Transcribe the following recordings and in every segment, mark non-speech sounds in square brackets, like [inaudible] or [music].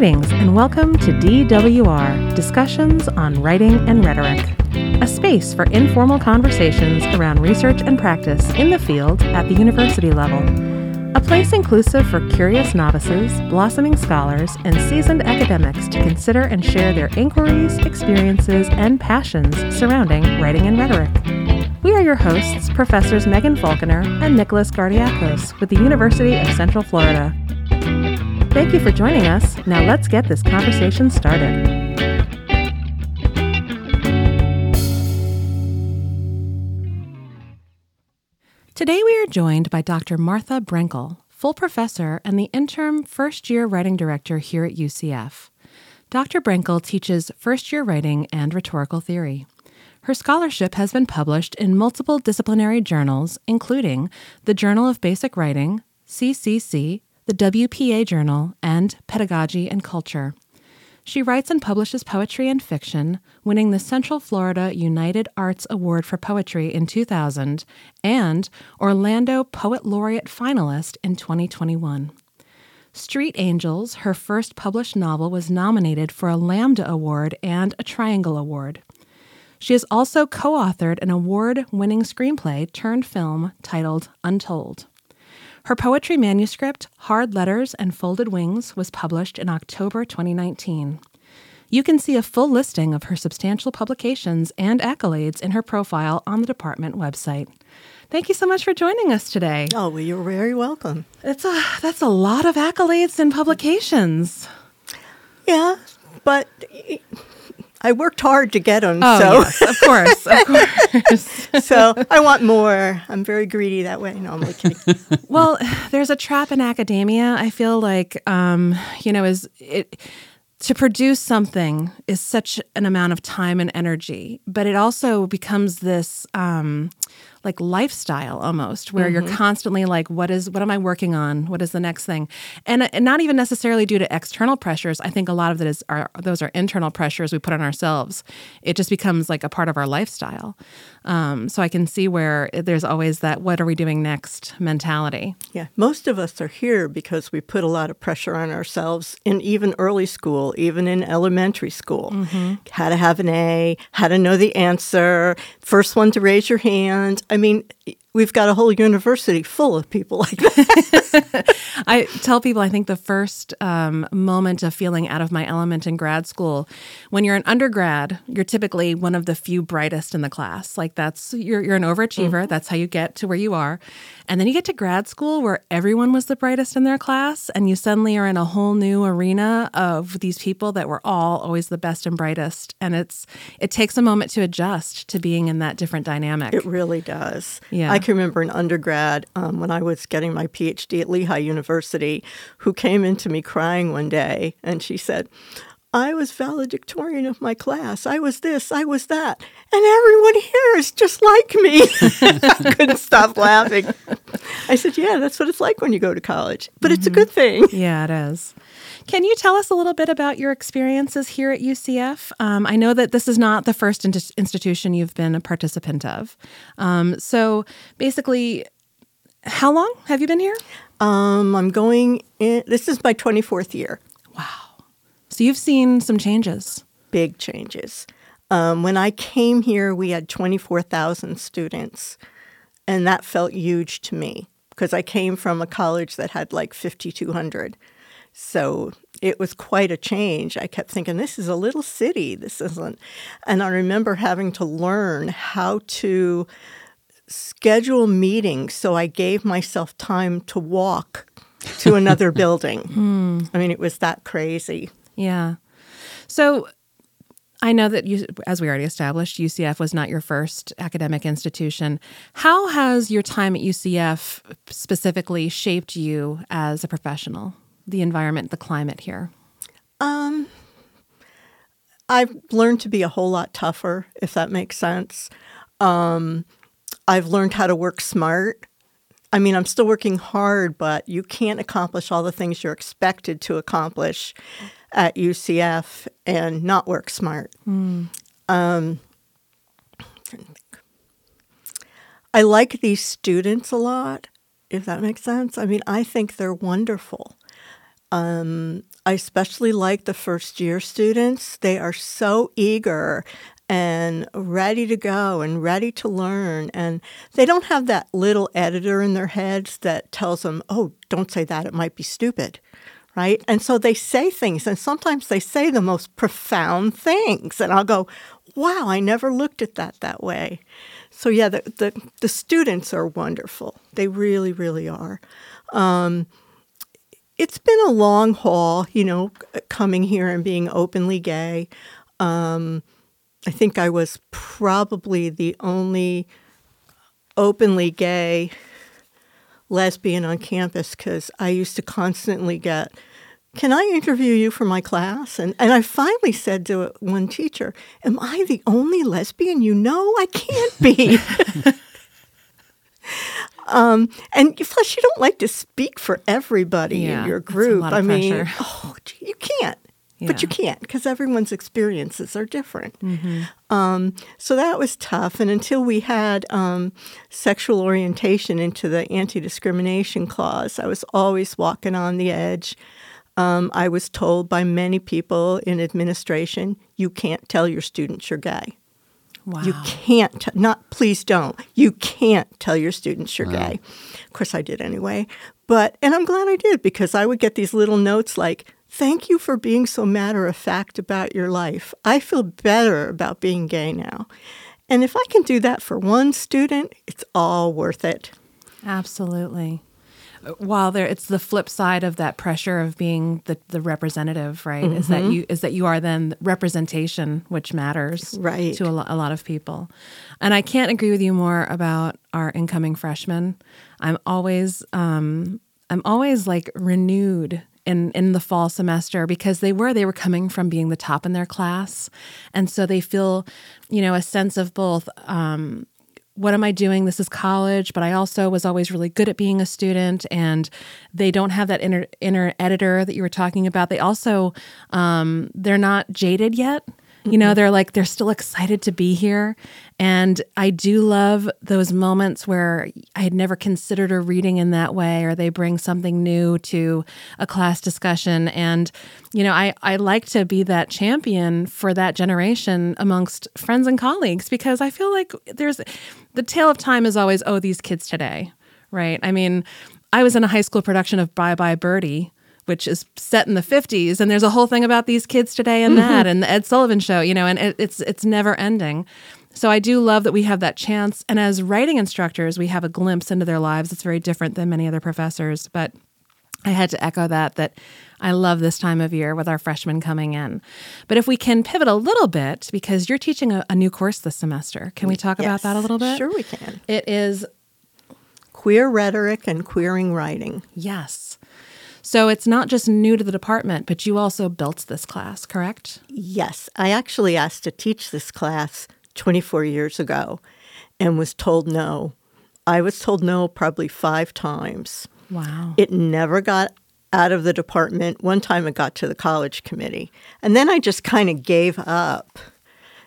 Greetings and welcome to DWR Discussions on Writing and Rhetoric, a space for informal conversations around research and practice in the field at the university level. A place inclusive for curious novices, blossoming scholars, and seasoned academics to consider and share their inquiries, experiences, and passions surrounding writing and rhetoric. We are your hosts, Professors Megan Falconer and Nicholas Gardiakos with the University of Central Florida. Thank you for joining us. Now let's get this conversation started. Today we are joined by Dr. Martha Brenckle, full professor and the interim first year writing director here at UCF. Dr. Brenckle teaches first year writing and rhetorical theory. Her scholarship has been published in multiple disciplinary journals, including the Journal of Basic Writing, CCC, the WPA Journal, and Pedagogy and Culture. She writes and publishes poetry and fiction, winning the Central Florida United Arts Award for Poetry in 2000 and Orlando Poet Laureate finalist in 2021. Street Angels, her first published novel, was nominated for a Lambda Award and a Triangle Award. She has also co authored an award winning screenplay turned film titled Untold. Her poetry manuscript, Hard Letters and Folded Wings, was published in October 2019. You can see a full listing of her substantial publications and accolades in her profile on the department website. Thank you so much for joining us today. Oh, well, you're very welcome. It's a that's a lot of accolades and publications. Yeah, but I worked hard to get them. Oh, so. yes, of course, of course. [laughs] so I want more. I'm very greedy that way. No, I'm only kidding. [laughs] well, there's a trap in academia. I feel like, um, you know, is it to produce something is such an amount of time and energy, but it also becomes this. Um, like lifestyle almost where mm-hmm. you're constantly like what is what am i working on? What is the next thing? And, and not even necessarily due to external pressures. I think a lot of it is are those are internal pressures we put on ourselves. It just becomes like a part of our lifestyle. Um, so i can see where there's always that what are we doing next mentality. Yeah most of us are here because we put a lot of pressure on ourselves in even early school even in elementary school. Mm-hmm. how to have an a how to know the answer first one to raise your hand I mean, we've got a whole university full of people like that. [laughs] I tell people I think the first um, moment of feeling out of my element in grad school, when you're an undergrad, you're typically one of the few brightest in the class. Like that's you're you're an overachiever. Mm-hmm. That's how you get to where you are. And then you get to grad school where everyone was the brightest in their class, and you suddenly are in a whole new arena of these people that were all always the best and brightest. And it's it takes a moment to adjust to being in that different dynamic. It really does. Yeah. I can remember an undergrad um, when I was getting my PhD at Lehigh University who came into me crying one day, and she said, I was valedictorian of my class. I was this, I was that. And everyone here is just like me. [laughs] I couldn't stop laughing. I said, Yeah, that's what it's like when you go to college. But mm-hmm. it's a good thing. Yeah, it is. Can you tell us a little bit about your experiences here at UCF? Um, I know that this is not the first in- institution you've been a participant of. Um, so basically, how long have you been here? Um, I'm going in, this is my 24th year. Wow. So you've seen some changes. Big changes. Um, when I came here, we had 24,000 students, and that felt huge to me because I came from a college that had like 5,200. So it was quite a change. I kept thinking, this is a little city. This isn't. And I remember having to learn how to schedule meetings so I gave myself time to walk to [laughs] another building. Hmm. I mean, it was that crazy. Yeah. So I know that you, as we already established, UCF was not your first academic institution. How has your time at UCF specifically shaped you as a professional? The environment, the climate here. Um, I've learned to be a whole lot tougher, if that makes sense. Um, I've learned how to work smart. I mean, I'm still working hard, but you can't accomplish all the things you're expected to accomplish at UCF and not work smart. Mm. Um, I like these students a lot, if that makes sense. I mean, I think they're wonderful. Um, I especially like the first year students. They are so eager and ready to go and ready to learn. And they don't have that little editor in their heads that tells them, oh, don't say that, it might be stupid. Right. And so they say things, and sometimes they say the most profound things. And I'll go, wow, I never looked at that that way. So, yeah, the, the, the students are wonderful. They really, really are. Um, it's been a long haul, you know, coming here and being openly gay. Um, I think I was probably the only openly gay lesbian on campus because I used to constantly get, Can I interview you for my class? And, and I finally said to one teacher, Am I the only lesbian you know? I can't be. [laughs] Um, and plus, you don't like to speak for everybody yeah, in your group. I mean, [laughs] oh, you can't. Yeah. But you can't because everyone's experiences are different. Mm-hmm. Um, so that was tough. And until we had um, sexual orientation into the anti discrimination clause, I was always walking on the edge. Um, I was told by many people in administration, you can't tell your students you're gay. Wow. You can't, t- not please don't. You can't tell your students you're wow. gay. Of course, I did anyway. But, and I'm glad I did because I would get these little notes like, thank you for being so matter of fact about your life. I feel better about being gay now. And if I can do that for one student, it's all worth it. Absolutely while there it's the flip side of that pressure of being the, the representative right mm-hmm. is that mm-hmm. you is that you are then representation which matters right to a, lo- a lot of people and i can't agree with you more about our incoming freshmen i'm always um, i'm always like renewed in in the fall semester because they were they were coming from being the top in their class and so they feel you know a sense of both um, what am I doing? This is college, but I also was always really good at being a student. And they don't have that inner inner editor that you were talking about. They also um, they're not jaded yet. You know, they're like, they're still excited to be here. And I do love those moments where I had never considered a reading in that way, or they bring something new to a class discussion. And, you know, I, I like to be that champion for that generation amongst friends and colleagues because I feel like there's the tale of time is always, oh, these kids today, right? I mean, I was in a high school production of Bye Bye Birdie which is set in the 50s and there's a whole thing about these kids today and that mm-hmm. and the Ed Sullivan show, you know, and it, it's it's never ending. So I do love that we have that chance and as writing instructors, we have a glimpse into their lives. It's very different than many other professors, but I had to echo that that I love this time of year with our freshmen coming in. But if we can pivot a little bit because you're teaching a, a new course this semester, can we talk yes, about that a little bit? Sure we can. It is queer rhetoric and queering writing. Yes. So it's not just new to the department, but you also built this class, correct? Yes. I actually asked to teach this class 24 years ago and was told no. I was told no probably five times. Wow. It never got out of the department. One time it got to the college committee. And then I just kind of gave up.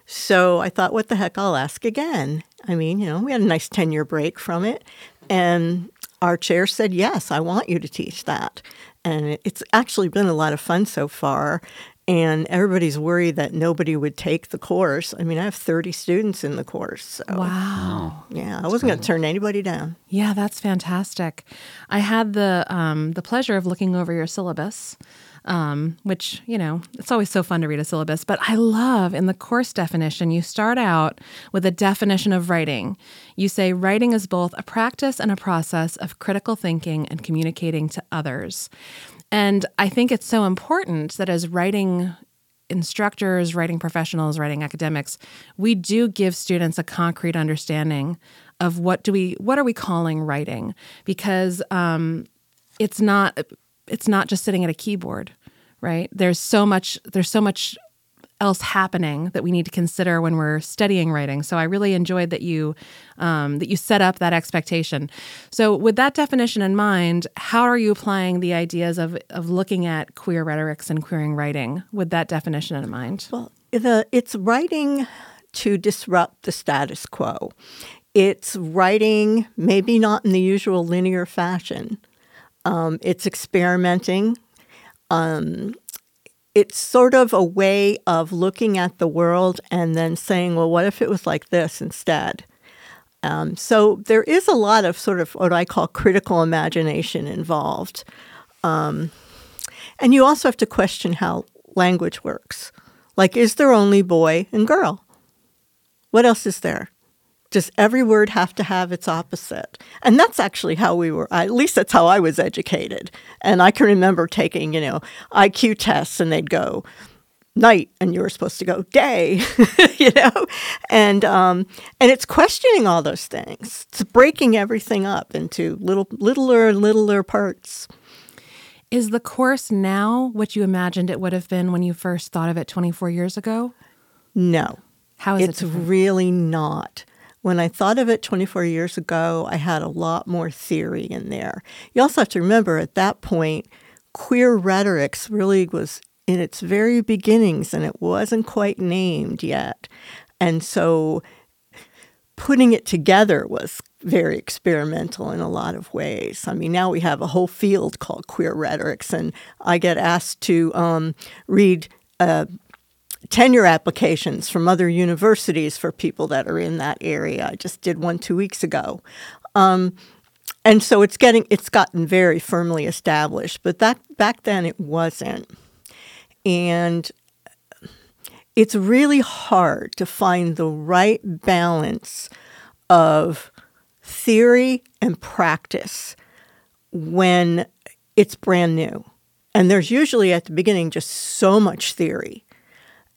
So I thought, what the heck, I'll ask again. I mean, you know, we had a nice 10 year break from it. And our chair said, Yes, I want you to teach that. And it's actually been a lot of fun so far. And everybody's worried that nobody would take the course. I mean, I have 30 students in the course. So, wow. Yeah, I wasn't going to turn anybody down. Yeah, that's fantastic. I had the um, the pleasure of looking over your syllabus um, which, you know, it's always so fun to read a syllabus. But I love in the course definition, you start out with a definition of writing. You say writing is both a practice and a process of critical thinking and communicating to others. And I think it's so important that as writing instructors, writing professionals, writing academics, we do give students a concrete understanding of what do we what are we calling writing because um, it's not it's not just sitting at a keyboard, right? There's so much there's so much else happening that we need to consider when we're studying writing. So I really enjoyed that you um, that you set up that expectation. So with that definition in mind, how are you applying the ideas of of looking at queer rhetorics and queering writing with that definition in mind? Well, the, it's writing to disrupt the status quo. It's writing maybe not in the usual linear fashion, um, it's experimenting. um, it's sort of a way of looking at the world and then saying, well, what if it was like this instead? Um, so there is a lot of sort of what I call critical imagination involved. Um, and you also have to question how language works. Like, is there only boy and girl? What else is there? Does every word have to have its opposite? And that's actually how we were, at least that's how I was educated. And I can remember taking, you know, IQ tests and they'd go, night and you were supposed to go day [laughs] you know? And um and it's questioning all those things. It's breaking everything up into little littler and littler parts. Is the course now what you imagined it would have been when you first thought of it 24 years ago? No. How is it's it it's really not when I thought of it 24 years ago, I had a lot more theory in there. You also have to remember at that point, queer rhetorics really was in its very beginnings and it wasn't quite named yet. And so putting it together was very experimental in a lot of ways. I mean, now we have a whole field called queer rhetorics, and I get asked to um, read tenure applications from other universities for people that are in that area. I just did one two weeks ago. Um, and so it's getting it's gotten very firmly established, but that back then it wasn't. And it's really hard to find the right balance of theory and practice when it's brand new. And there's usually at the beginning just so much theory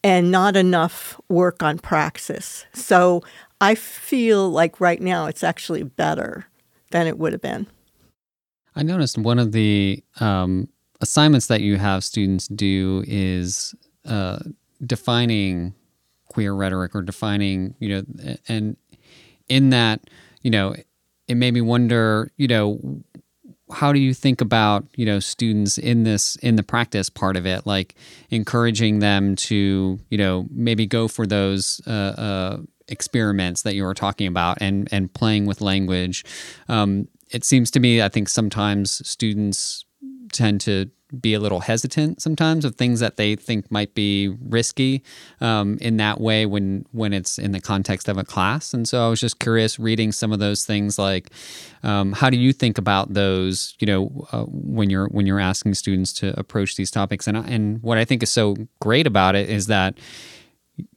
and not enough work on praxis. So I feel like right now it's actually better than it would have been. I noticed one of the um, assignments that you have students do is uh, defining queer rhetoric or defining, you know, and in that, you know, it made me wonder, you know, how do you think about you know students in this in the practice part of it? Like encouraging them to you know maybe go for those uh, uh, experiments that you were talking about and and playing with language. Um, it seems to me i think sometimes students tend to be a little hesitant sometimes of things that they think might be risky um, in that way when when it's in the context of a class. And so I was just curious, reading some of those things, like um, how do you think about those? You know, uh, when you're when you're asking students to approach these topics, and and what I think is so great about it is that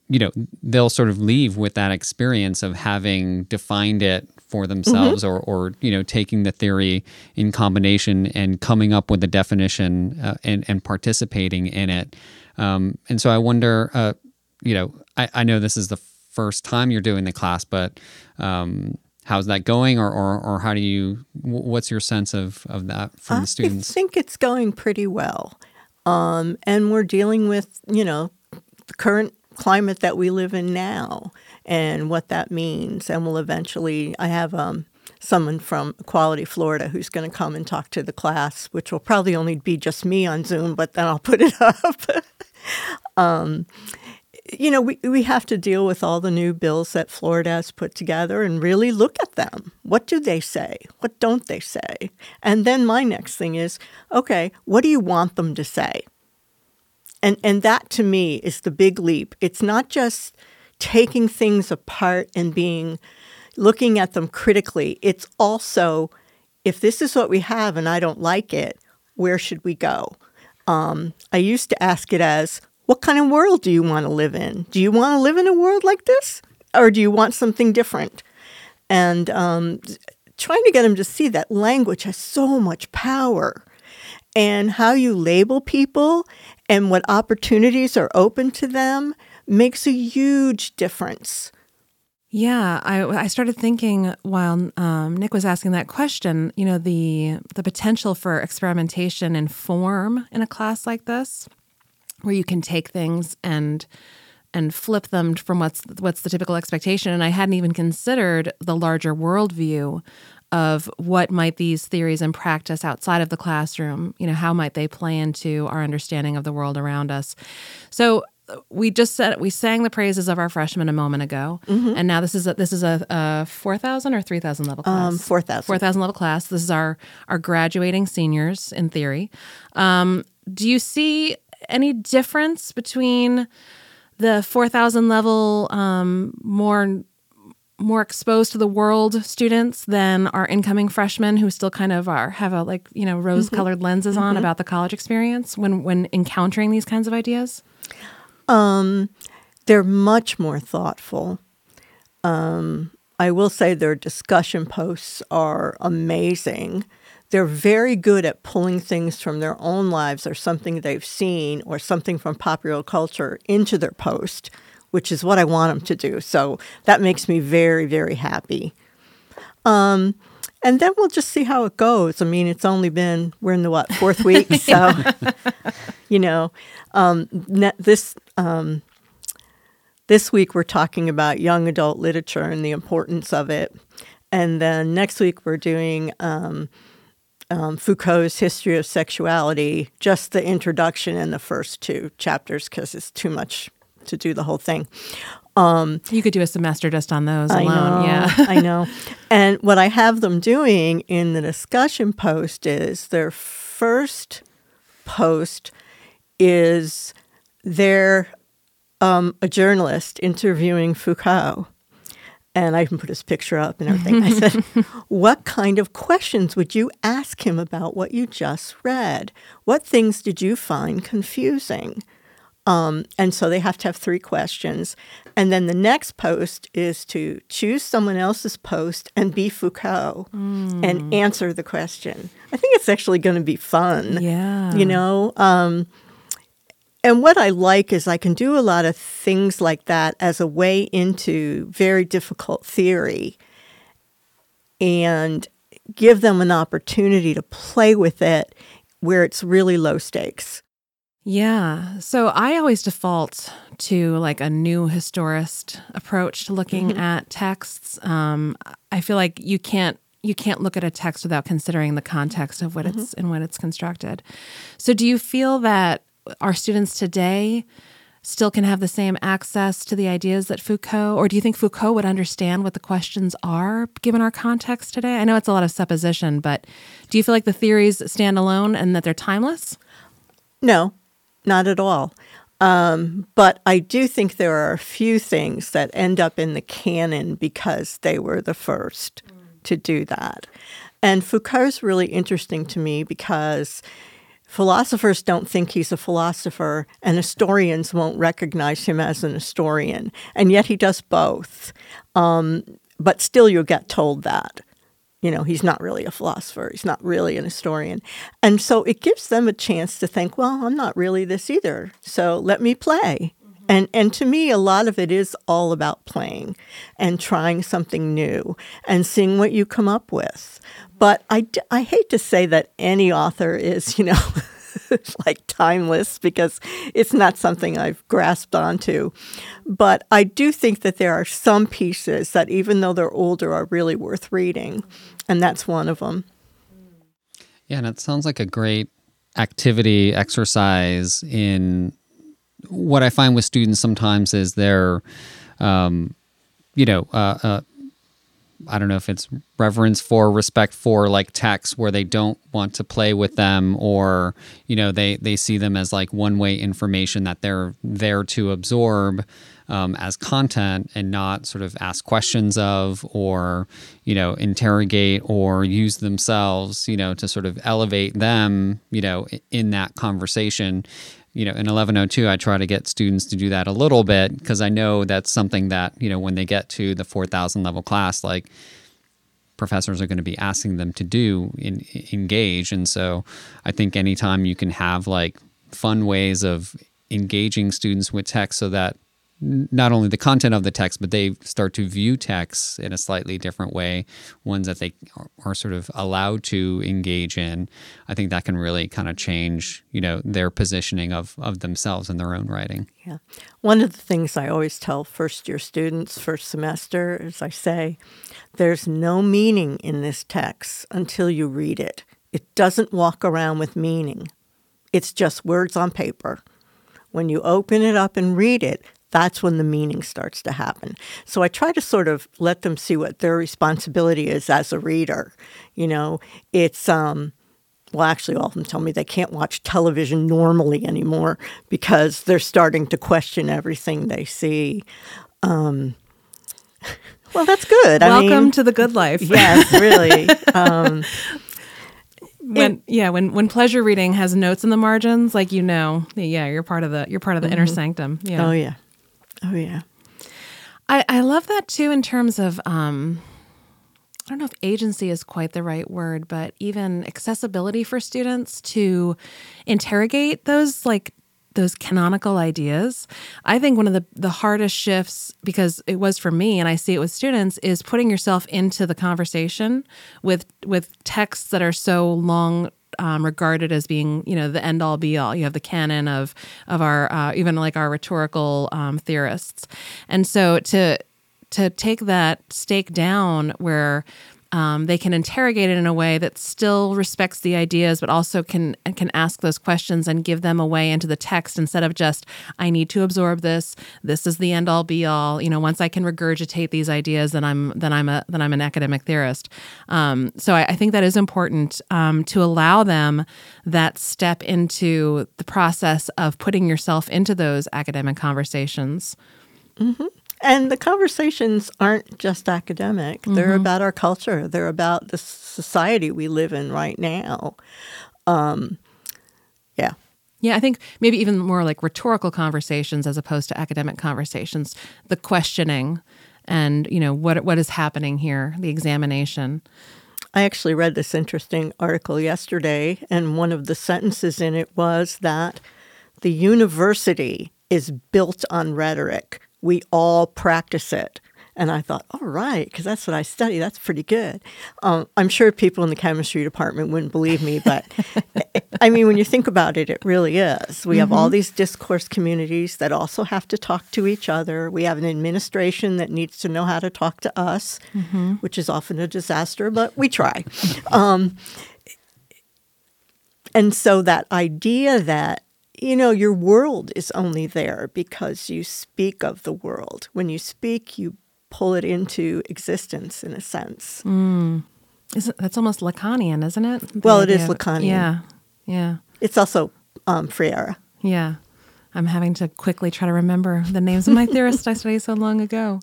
you know they'll sort of leave with that experience of having defined it for themselves mm-hmm. or, or you know taking the theory in combination and coming up with a definition uh, and, and participating in it. Um, and so i wonder uh, you know I, I know this is the first time you're doing the class but um, how's that going? Or, or, or how do you what's your sense of, of that from the students? I think it's going pretty well. Um, and we're dealing with you know the current climate that we live in now and what that means. And we'll eventually, I have um, someone from Equality Florida who's going to come and talk to the class, which will probably only be just me on Zoom, but then I'll [laughs] put it up. [laughs] um, you know, we, we have to deal with all the new bills that Florida has put together and really look at them. What do they say? What don't they say? And then my next thing is okay, what do you want them to say? And, and that to me is the big leap. It's not just taking things apart and being looking at them critically. It's also if this is what we have and I don't like it, where should we go? Um, I used to ask it as, what kind of world do you want to live in? Do you want to live in a world like this? Or do you want something different? And um, trying to get them to see that language has so much power and how you label people and what opportunities are open to them makes a huge difference. Yeah, I, I started thinking while um, Nick was asking that question. You know, the the potential for experimentation and form in a class like this, where you can take things and and flip them from what's what's the typical expectation. And I hadn't even considered the larger worldview of what might these theories and practice outside of the classroom. You know, how might they play into our understanding of the world around us? So we just said we sang the praises of our freshmen a moment ago, and now this is a, this is a, a four thousand or three thousand level class. Um, 4,000. Four thousand level class. This is our our graduating seniors in theory. Um, do you see any difference between the four thousand level um, more more exposed to the world students than our incoming freshmen who still kind of are have a like you know rose colored lenses on about the college experience when when encountering these kinds of ideas They're much more thoughtful. Um, I will say their discussion posts are amazing. They're very good at pulling things from their own lives or something they've seen or something from popular culture into their post, which is what I want them to do. So that makes me very, very happy. Um, and then we'll just see how it goes. I mean, it's only been, we're in the what, fourth week? [laughs] So, [laughs] you know, um, this um, this week we're talking about young adult literature and the importance of it. And then next week we're doing um, um, Foucault's History of Sexuality, just the introduction and the first two chapters because it's too much to do the whole thing. You could do a semester just on those I alone know, yeah I [laughs] know. And what I have them doing in the discussion post is their first post is they're um, a journalist interviewing Foucault. And I can put his picture up and everything. I said, [laughs] What kind of questions would you ask him about what you just read? What things did you find confusing? Um, and so they have to have three questions. And then the next post is to choose someone else's post and be Foucault and answer the question. I think it's actually going to be fun. Yeah. You know? Um, and what I like is I can do a lot of things like that as a way into very difficult theory and give them an opportunity to play with it where it's really low stakes. Yeah. So I always default to like a new historist approach to looking at texts. Um, I feel like you can't you can't look at a text without considering the context of what it's and when it's constructed. So do you feel that our students today still can have the same access to the ideas that Foucault, or do you think Foucault would understand what the questions are given our context today? I know it's a lot of supposition, but do you feel like the theories stand alone and that they're timeless? No, not at all. Um, but I do think there are a few things that end up in the canon because they were the first to do that. And Foucault's really interesting to me because philosophers don't think he's a philosopher, and historians won't recognize him as an historian. And yet he does both. Um, but still, you'll get told that. You know, he's not really a philosopher. He's not really an historian. And so it gives them a chance to think, well, I'm not really this either. So let me play. Mm-hmm. And, and to me, a lot of it is all about playing and trying something new and seeing what you come up with. Mm-hmm. But I, d- I hate to say that any author is, you know, [laughs] [laughs] like timeless because it's not something I've grasped onto. But I do think that there are some pieces that, even though they're older, are really worth reading. And that's one of them. Yeah, and it sounds like a great activity exercise in what I find with students sometimes is they're, um, you know, uh, uh, I don't know if it's reverence for, respect for like texts where they don't want to play with them or, you know, they, they see them as like one way information that they're there to absorb um, as content and not sort of ask questions of or, you know, interrogate or use themselves, you know, to sort of elevate them, you know, in that conversation you know, in 1102, I try to get students to do that a little bit because I know that's something that, you know, when they get to the 4,000 level class, like professors are going to be asking them to do, in, engage. And so I think anytime you can have like fun ways of engaging students with text so that not only the content of the text, but they start to view texts in a slightly different way, ones that they are, sort of allowed to engage in. I think that can really kind of change, you know, their positioning of of themselves in their own writing. Yeah. One of the things I always tell first year students, first semester, is I say, there's no meaning in this text until you read it. It doesn't walk around with meaning, it's just words on paper. When you open it up and read it, that's when the meaning starts to happen. So I try to sort of let them see what their responsibility is as a reader. You know, it's um well actually all of them tell me they can't watch television normally anymore because they're starting to question everything they see. Um [laughs] well, that's good. I Welcome mean, to the good life. [laughs] yes, really. Um, [laughs] when yeah, when when pleasure reading has notes in the margins, like you know, yeah, you're part of the you're part of the inner sanctum. Yeah. oh yeah, oh yeah. I, I love that too in terms of um I don't know if agency is quite the right word, but even accessibility for students to interrogate those like those canonical ideas. I think one of the, the hardest shifts, because it was for me and I see it with students, is putting yourself into the conversation with with texts that are so long um, regarded as being, you know, the end all be all. You have the canon of of our uh, even like our rhetorical um, theorists, and so to to take that stake down where um, they can interrogate it in a way that still respects the ideas, but also can can ask those questions and give them a way into the text instead of just I need to absorb this. This is the end all be all. You know, once I can regurgitate these ideas, then I'm then I'm a then I'm an academic theorist. Um, so I, I, think that is important um, to allow them that step into the process of putting yourself into those academic conversations. Mm-hmm. And the conversations aren't just academic, they're mm-hmm. about our culture, they're about the society we live in right now. Um, yeah. Yeah, I think maybe even more like rhetorical conversations as opposed to academic conversations, the questioning and, you know, what what is happening here, the examination. I actually read this interesting article yesterday, and one of the sentences in it was that the university is built on rhetoric we all practice it. And I thought, all right, because that's what I study. That's pretty good. Um, I'm sure people in the chemistry department wouldn't believe me, but [laughs] I mean, when you think about it, it really is. We mm-hmm. have all mm-hmm. these discourse communities that also have to talk to each other. We have an administration that needs to know how to talk to us, mm-hmm. which is often a disaster, but we try. [laughs] Um, and so that idea that you know, your world is only there because you speak of the world. When you speak, you pull it into existence in a sense. Mm. Is that's almost Lacanian, isn't it? The well, it is Lacanian. Yeah, yeah. It's also um, Freire. Yeah. I'm having to quickly try to remember the names of my [laughs] theorists I studied so long ago.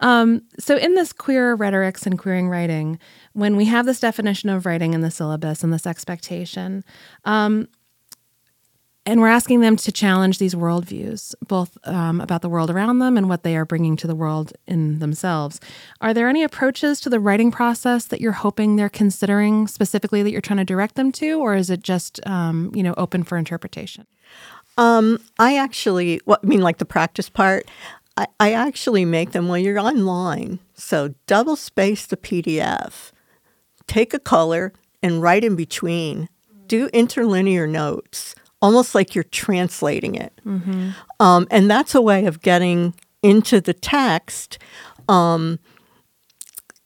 Um, so, in this queer rhetorics and queering writing, when we have this definition of writing in the syllabus and this expectation, um, and we're asking them to challenge these worldviews, both um, about the world around them and what they are bringing to the world in themselves. Are there any approaches to the writing process that you're hoping they're considering specifically that you're trying to direct them to, or is it just um, you know open for interpretation? Um, I actually, well, I mean, like the practice part. I, I actually make them when you're online. So double space the PDF, take a color, and write in between. Do interlinear notes almost like you're translating it. Mm-hmm. Um, and that's a way of getting into the text. Um,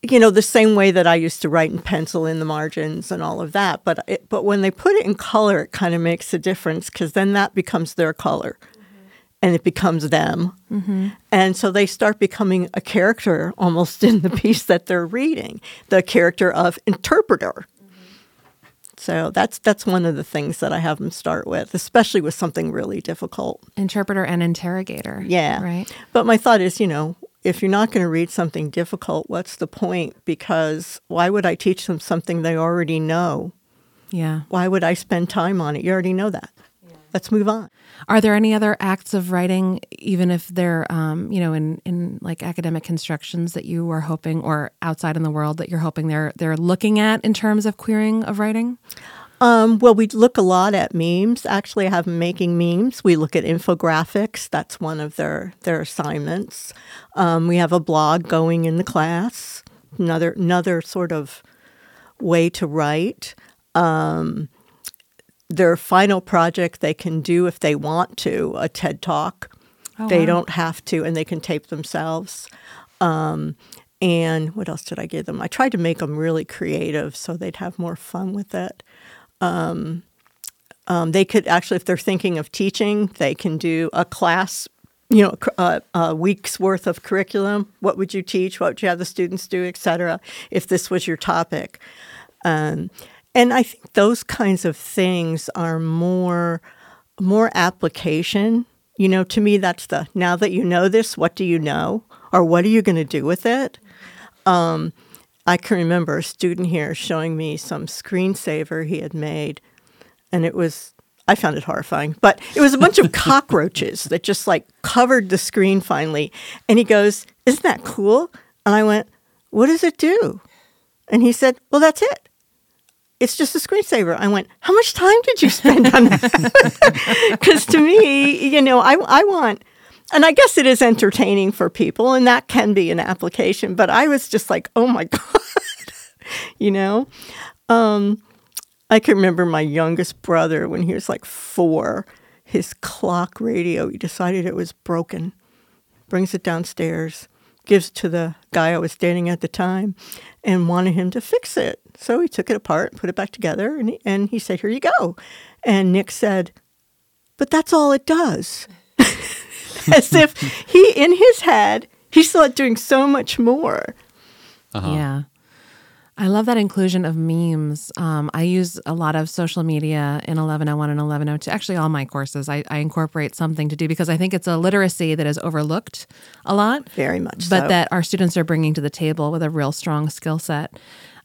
you know, the same way that I used to write in pencil in the margins and all of that. But it, but when they put it in color, it kind of makes a difference because then that becomes their color. Mm-hmm. And it becomes them. Mm-hmm. And so they start becoming a character almost in the piece that they're reading, the character of interpreter. So that's that's one of the things that I have them start with, especially with something really difficult. Interpreter and interrogator. Yeah. Right. But my thought is, you know, if you're not going to read something difficult, what's the point? Because why would I teach them something they already know? Yeah. Why would I spend time on it? You already know that. Let's move on. Are there any other acts of writing, even if they're, um, you know, in, in like academic constructions that you are hoping, or outside in the world that you're hoping they're they're looking at in terms of queering of writing? Um, well, we look a lot at memes. Actually, I have making memes. We look at infographics. That's one of their their assignments. Um, we have a blog going in the class. Another another sort of way to write. Um, their final project they can do if they want to a TED talk. Oh, they wow. don't have to, and they can tape themselves. Um, and what else did I give them? I tried to make them really creative so they'd have more fun with it. Um, Um, they could actually, if they're thinking of teaching, they can do a class, you know, a, uh, a week's worth of curriculum. What would you teach? What would you have the students do, et cetera, if this was your topic? Um, and I think those kinds of things are more more application. You know, to me, that's the now that you know this, what do you know, or what are you going to do with it? Um, I can remember a student here showing me some screensaver he had made, and it was I found it horrifying, but it was a bunch of [laughs] cockroaches that just like covered the screen finally. And he goes, Isn't that cool? And I went, What does it do? And he said, Well, that's it it's just a screensaver. I went, how much time did you spend on that? [laughs] Because to me, you know, I, I want, and I guess it is entertaining for people, and that can be an application. But I was just like, oh my [laughs] god, you know. Um, I can remember my youngest brother when he was like four. His clock radio, he decided it was broken. Brings it downstairs, gives to the guy I was dating at the time, and wanted him to fix it. So he took it apart, and put it back together, and he, and he said, Here you go. And Nick said, But that's all it does. [laughs] As if he, in his head, he saw it doing so much more. Uh-huh. Yeah. I love that inclusion of memes. Um, I use a lot of social media in 1101 and 1102. Actually, all my courses, I, I, incorporate something to do because I think it's a literacy that is overlooked a lot. Very much But so. that our students are bringing to the table with a real strong skill set.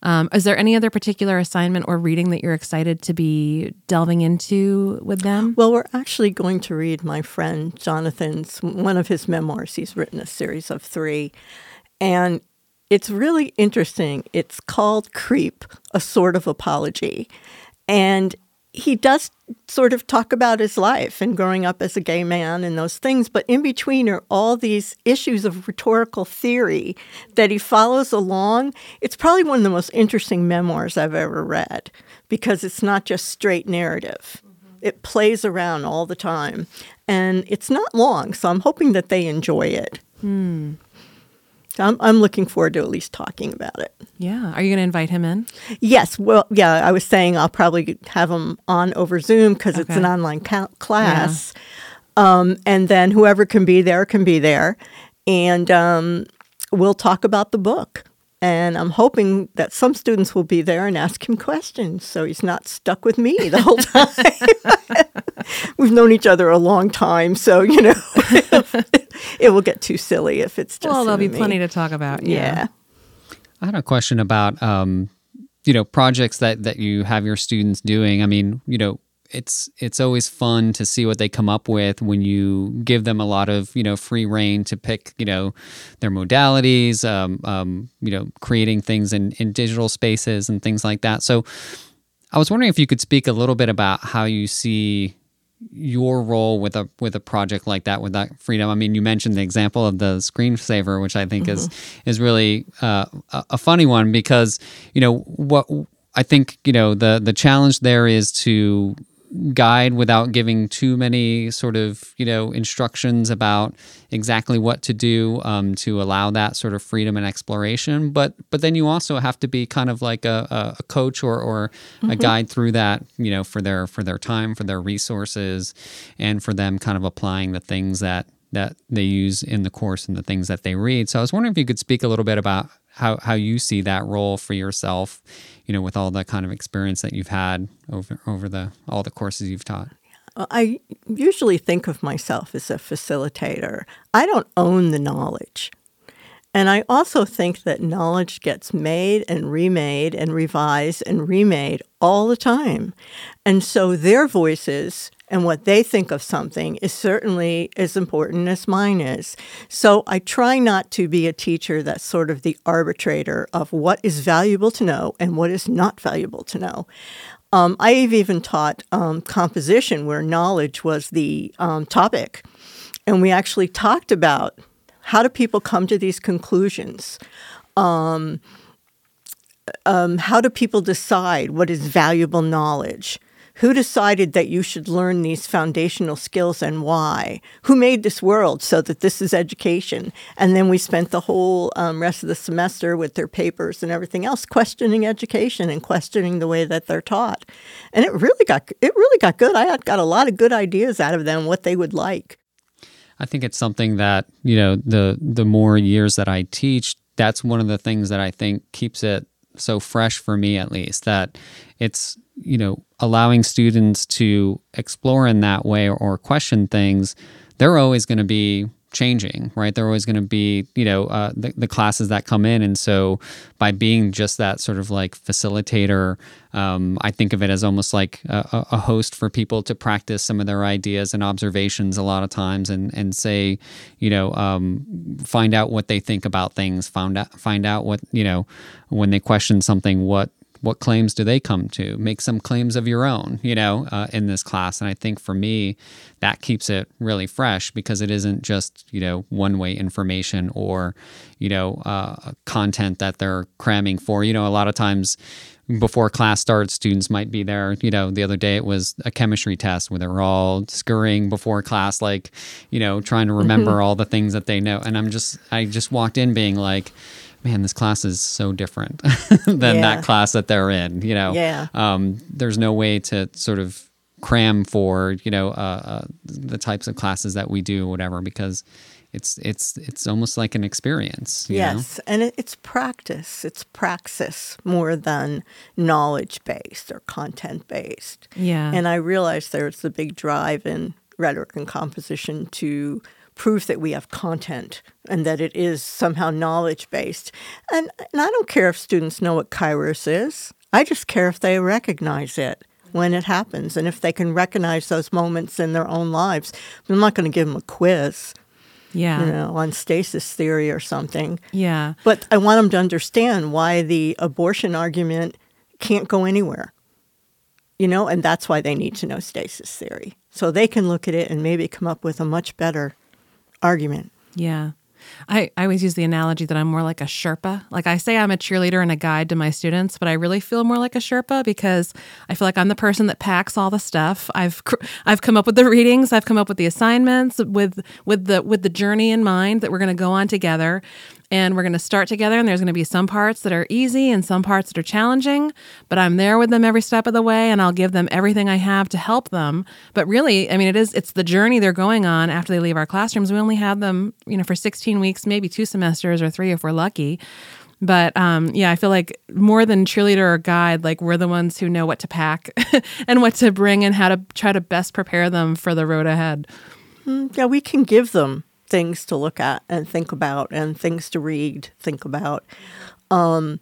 Um, is there any other particular assignment or reading that you're excited to be delving into with them? Well, we're actually going to read my friend Jonathan's, one of his memoirs. He's written a series of three. And it's really interesting. It's called Creep, a sort of apology. And he does sort of talk about his life and growing up as a gay man and those things, but in between are all these issues of rhetorical theory that he follows along. It's probably one of the most interesting memoirs I've ever read because it's not just straight narrative. Mm-hmm. It plays around all the time and it's not long, so I'm hoping that they enjoy it. Hmm. I'm, I'm looking forward to at least talking about it. Yeah. Are you going to invite him in? Yes. Well, yeah, I was saying I'll probably have him on over Zoom because okay. it's an online ca- class. Yeah. Um, and then whoever can be there can be there. And um, we'll talk about the book. And I'm hoping that some students will be there and ask him questions so he's not stuck with me the whole [laughs] time. [laughs] We've known each other a long time, so, you know, [laughs] it will get too silly if it's just. Well, there'll be me. plenty to talk about. Yeah. yeah. I had a question about, um, you know, projects that, that you have your students doing. I mean, you know, it's it's always fun to see what they come up with when you give them a lot of you know free reign to pick you know their modalities um, um, you know creating things in, in digital spaces and things like that so i was wondering if you could speak a little bit about how you see your role with a with a project like that with that freedom i mean you mentioned the example of the screensaver which i think mm-hmm. is is really uh, a, a funny one because you know what I think you know the the challenge there is to guide without giving too many sort of you know instructions about exactly what to do um, to allow that sort of freedom and exploration but but then you also have to be kind of like a, a coach or, or mm-hmm. a guide through that you know for their for their time for their resources and for them kind of applying the things that that they use in the course and the things that they read so i was wondering if you could speak a little bit about how, how you see that role for yourself you know, with all the kind of experience that you've had over over the all the courses you've taught? I usually think of myself as a facilitator. I don't own the knowledge. And I also think that knowledge gets made and remade and revised and remade all the time. And so their voices and what they think of something is certainly as important as mine is. So I try not to be a teacher that's sort of the arbitrator of what is valuable to know and what is not valuable to know. Um, I've even taught um, composition where knowledge was the um, topic. And we actually talked about how do people come to these conclusions? Um, um, how do people decide what is valuable knowledge? Who decided that you should learn these foundational skills and why? Who made this world so that this is education? And then we spent the whole um, rest of the semester with their papers and everything else questioning education and questioning the way that they're taught. And it really got it really got good. I got a lot of good ideas out of them what they would like. I think it's something that, you know, the the more years that I teach, that's one of the things that I think keeps it so fresh for me at least that it's you know allowing students to explore in that way or, or question things they're always going to be changing, right? They're always going to be, you know, uh, the, the, classes that come in. And so by being just that sort of like facilitator, um, I think of it as almost like a, a, host for people to practice some of their ideas and observations a lot of times and, and say, you know, um, find out what they think about things, find out, find out what, you know, when they question something, what what claims do they come to? Make some claims of your own, you know, uh, in this class. And I think for me, that keeps it really fresh because it isn't just, you know, one way information or, you know, uh, content that they're cramming for. You know, a lot of times, before class starts, students might be there. You know, the other day it was a chemistry test where they were all scurrying before class, like, you know, trying to remember mm-hmm. all the things that they know. And I'm just, I just walked in being like, man, this class is so different [laughs] than yeah. that class that they're in. You know, yeah. Um, there's no way to sort of cram for you know uh, uh, the types of classes that we do, whatever, because it's it's it's almost like an experience. yes, know? and it, it's practice. It's praxis more than knowledge based or content based. Yeah, and I realized there's the big drive in rhetoric and composition to proof that we have content and that it is somehow knowledge based. And, and I don't care if students know what Kairos is, I just care if they recognize it when it happens and if they can recognize those moments in their own lives. I'm not going to give them a quiz. Yeah. You know, on stasis theory or something. Yeah. But I want them to understand why the abortion argument can't go anywhere. You know, and that's why they need to know stasis theory. So they can look at it and maybe come up with a much better argument. Yeah. I, I always use the analogy that I'm more like a Sherpa. Like I say I'm a cheerleader and a guide to my students, but I really feel more like a Sherpa because I feel like I'm the person that packs all the stuff. I've I've come up with the readings, I've come up with the assignments with with the with the journey in mind that we're going to go on together and we're going to start together and there's going to be some parts that are easy and some parts that are challenging but i'm there with them every step of the way and i'll give them everything i have to help them. But really i mean it is it's the journey they're going on after they leave our classrooms. We only have them you know for 16 weeks maybe two semesters or three if we're lucky. But um, yeah, I feel like more than cheerleader or guide, like we're the ones who know what to pack [laughs] and what to bring and how to try to best prepare them for the road ahead. Mm, yeah, we can give them things to look at and think about and things to read, think about. Um,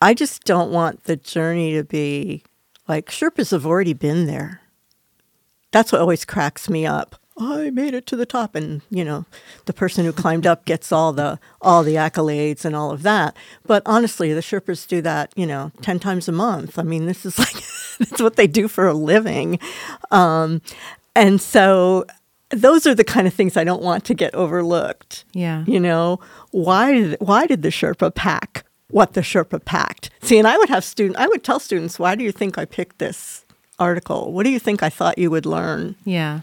I just don't want the journey to be like Sherpas have already been there. That's what always cracks me up. I made it to the top, and you know, the person who climbed up gets all the all the accolades and all of that. But honestly, the Sherpas do that, you know, ten times a month. I mean, this is like [laughs] that's what they do for a living, um, and so those are the kind of things I don't want to get overlooked. Yeah. You know, why did why did the Sherpa pack what the Sherpa packed? See, and I would have student I would tell students, why do you think I picked this article? What do you think I thought you would learn? Yeah.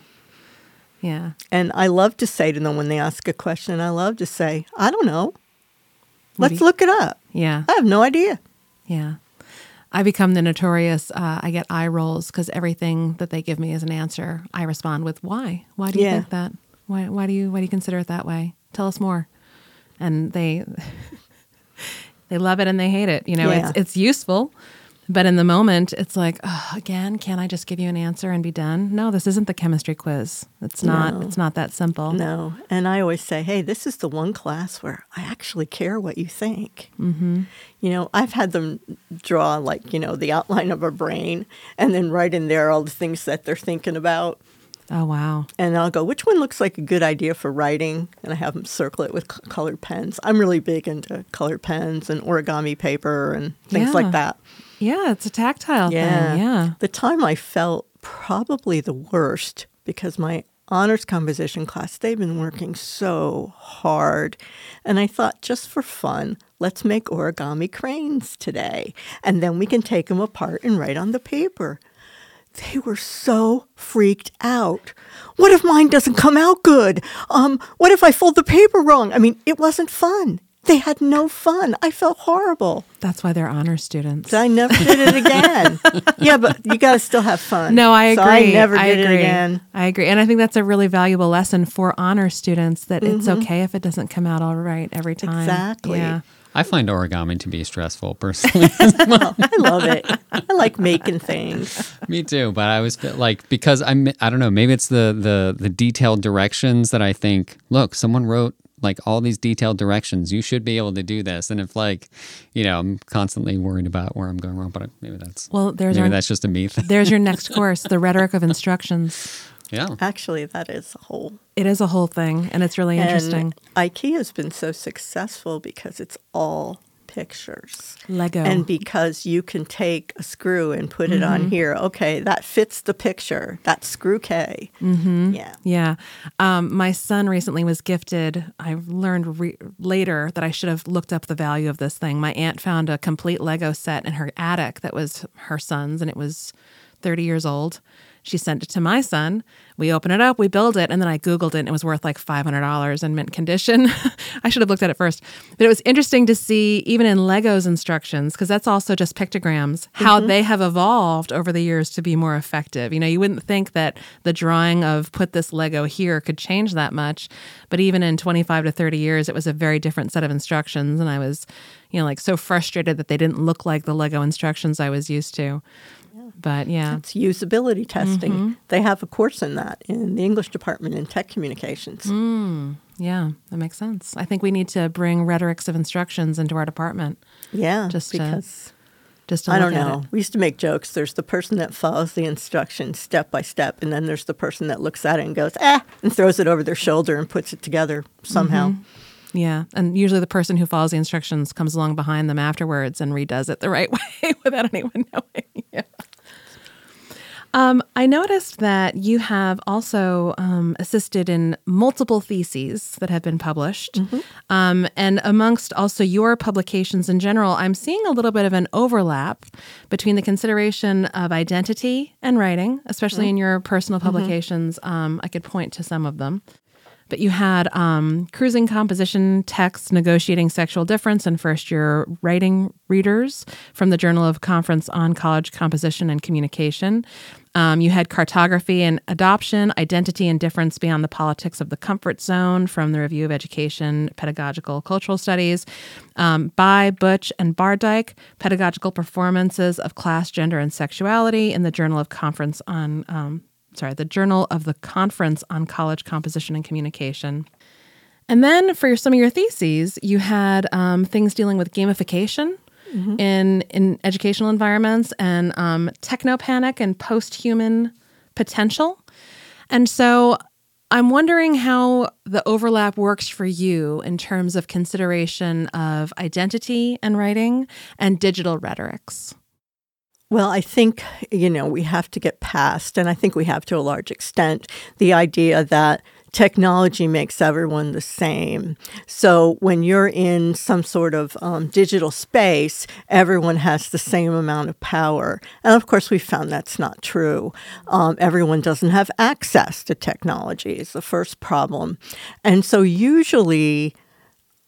Yeah. And I love to say to them when they ask a question, I love to say, I don't know. Let's you, look it up. Yeah. I have no idea. Yeah. I become the notorious. Uh, I get eye rolls because everything that they give me as an answer, I respond with "Why? Why do you yeah. think that? Why? Why do you? Why do you consider it that way? Tell us more." And they [laughs] they love it and they hate it. You know, yeah. it's it's useful, but in the moment, it's like, oh, again, can't I just give you an answer and be done? No, this isn't the chemistry quiz. It's not. No. It's not that simple. No. And I always say, hey, this is the one class where I actually care what you think. Mm-hmm. You know, I've had them draw like you know the outline of a brain, and then write in there all the things that they're thinking about. Oh, wow. And I'll go, which one looks like a good idea for writing? And I have them circle it with c- colored pens. I'm really big into colored pens and origami paper and things yeah. like that. Yeah, it's a tactile yeah. thing. Yeah. The time I felt probably the worst because my honors composition class, they've been working so hard. And I thought, just for fun, let's make origami cranes today. And then we can take them apart and write on the paper. they were so freaked out. What if mine doesn't come out good? Um, what if I fold the paper wrong? I mean, it wasn't fun. They had no fun. I felt horrible. That's why they're honor students. So I never did it again. [laughs] yeah, but you got to still have fun. No, I agree. So I never I did agree. it again. I agree. And I think that's a really valuable lesson for honor students that it's mm-hmm. okay if it doesn't come out all right every time. Exactly. Yeah. I find origami to be stressful personally. [laughs] I love it. I like making things. Me too, but I was like because I'm I don't know, maybe it's the the the detailed directions that I think, look, someone wrote like all these detailed directions. You should be able to do this. And if like, you know, I'm constantly worried about where I'm going wrong, but maybe that's Well, there's maybe our, that's just a me thing. [laughs] there's your next course, the rhetoric of instructions. Yeah. Actually, that is a whole. It is a whole thing, and it's really interesting. IKEA has been so successful because it's all pictures. Lego. And because you can take a screw and put it Mm-hmm. on here, okay, that fits the picture. That's screw K. Mm-hmm. Yeah. Yeah. Um, my son recently was gifted. I learned re- later that I should have looked up the value of this thing. My aunt found a complete Lego set in her attic that was her son's, and it was 30 years old. She sent it to my son. We open it up, we build it, and then I Googled it and it was worth like $500 in mint condition. [laughs] I should have looked at it first. But it was interesting to see, even in Lego's instructions, because that's also just pictograms, how mm-hmm. they have evolved over the years to be more effective. You know, you wouldn't think that the drawing of put this Lego here could change that much. But even in 25 to 30 years, it was a very different set of instructions. And I was, you know, like so frustrated that they didn't look like the Lego instructions I was used to. But yeah. It's usability testing. Mm-hmm. They have a course in that in the English department in tech communications. Mm. Yeah, that makes sense. I think we need to bring rhetorics of instructions into our department. Yeah, Just to because Just to I look don't at know. it. We used to make jokes. There's the person that follows the instructions step by step, and then there's the person that looks at it and goes, "ah," and throws it over their shoulder and puts it together somehow. Yeah, and usually the person who follows the instructions comes along behind them afterwards and redoes it the right [laughs] way without anyone knowing. Yeah. Um, I noticed that you have also um, assisted in multiple theses that have been published. Um, and amongst also your publications in general, I'm seeing a little bit of an overlap between the consideration of identity and writing, especially in your personal publications. Um, I could point to some of them. But you had um, cruising composition, text, negotiating sexual difference, and first year writing readers from the Journal of Conference on College Composition and Communication. Um, you had cartography and adoption, identity and difference beyond the politics of the comfort zone from the Review of Education, Pedagogical Cultural Studies. Um, by Butch and Bardyke, pedagogical performances of class, gender, and sexuality in the Journal of Conference on um, sorry, the Journal of the Conference on College Composition and Communication. And then for some of your theses, you had um, things dealing with gamification in in educational environments and um, technopanic and post-human potential. And so I'm wondering how the overlap works for you in terms of consideration of identity and writing and digital rhetorics. Well, I think, you know, we have to get past, and I think we have to a large extent, the idea that technology makes everyone the same. So when you're in some sort of um, digital space, everyone has the same amount of power. And of course, we found that's not true. Um, everyone doesn't have access to technology, is the first problem. And so usually,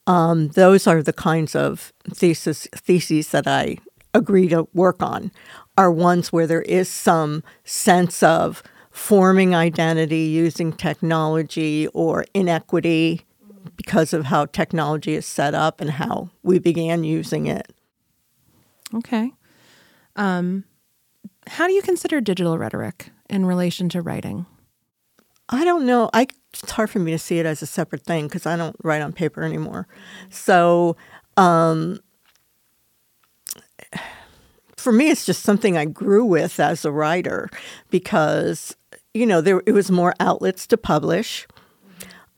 um, those are the kinds of thesis, theses that I agree to work on are ones where there is some sense of forming identity using technology or inequity because of how technology is set up and how we began using it. Okay. Um, how do you consider digital rhetoric in relation to writing? I don't know. I it's hard for me to see it as a separate thing because I don't write on paper anymore. So, um, [sighs] for me, it's just something I grew with as a writer because you know there it was more outlets to publish,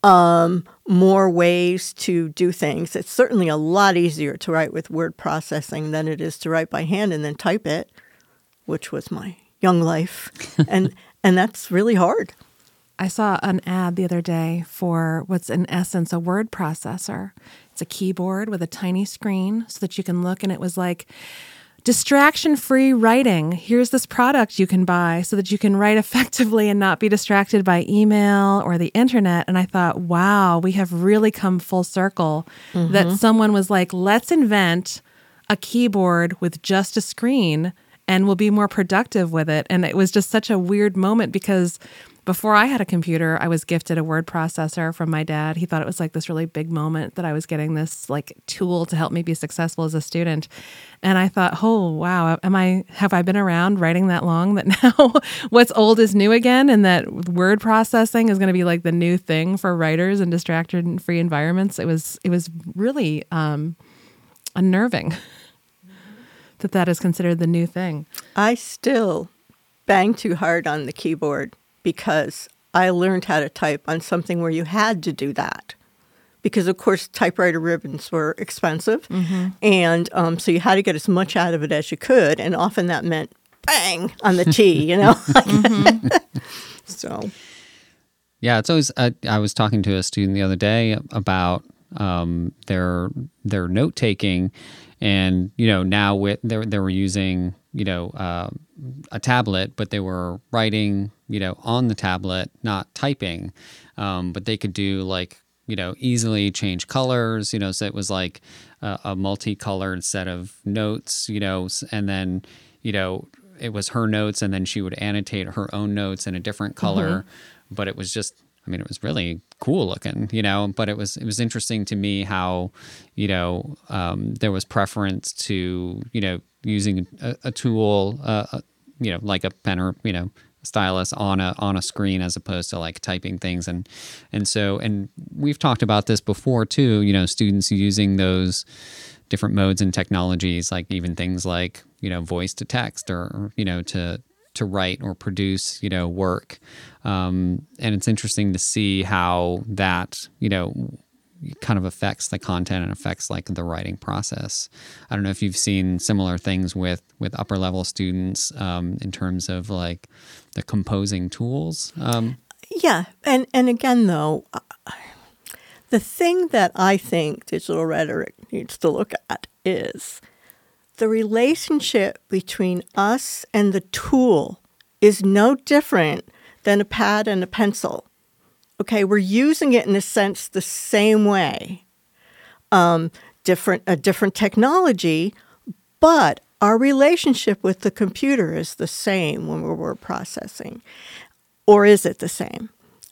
um, more ways to do things. It's certainly a lot easier to write with word processing than it is to write by hand and then type it, which was my young life, [laughs] and and that's really hard. I saw an ad the other day for what's in essence a word processor. It's a keyboard with a tiny screen so that you can look, and it was like distraction free writing. Here's this product you can buy so that you can write [laughs] effectively and not be distracted by email or the internet. And I thought, wow, we have really come full circle mm-hmm. that someone was like, let's invent a keyboard with just a screen and we'll be more productive with it. And it was just such a weird moment because before I had a computer, I was gifted a word processor from my dad. He thought it was like this really big moment that I was getting this like tool to help me be successful as a student. And I thought, "Oh, wow, am I have I been around writing that long that [laughs] now what's old is new again and that word processing is going to be like the new thing for writers in distracted free environments?" It was it was really um unnerving that that is considered the new thing. I still bang too hard on the keyboard because I learned how to type on something where you had to do that. Because, of course, typewriter ribbons were expensive. Mm-hmm. And um, so you had to get as much out of it as you could. And often that meant bang on the T, you know? [laughs] mm-hmm. so. Yeah, it's always. I, I, was talking to a student the other day about um, their their note taking, and you know now with they they were using you know uh, a tablet, but they were writing you know, on the tablet, not typing. Um, but they could do like, you know, easily change colors, you know, so it was like a, a multicolored set of notes, you know, and then, you know, it was her notes and then she would annotate her own notes in a different color. Mm-hmm. But it was just, I mean, it was really cool looking, you know. But it was it was interesting to me how, you know, um, there was preference to you know using a, a tool, uh, you know, like a pen or you know stylus on a on a screen as opposed to like typing things. And and so and we've talked about this before too you know students using those different modes and technologies like even things like you know voice to text or you know to to write or produce you know work. Um, and it's interesting to see how that you know kind of affects the content and affects like the writing process. I don't know if you've seen similar things with with upper level students um, in terms of like the composing tools. Um, yeah, and and again though, the thing that I think digital rhetoric needs to look at is the relationship between us and the tool is no different than a pad and a pencil okay, we're using it in a sense the same way, um, different a different technology, but our relationship with the computer is the same when we're word processing, or is it the same?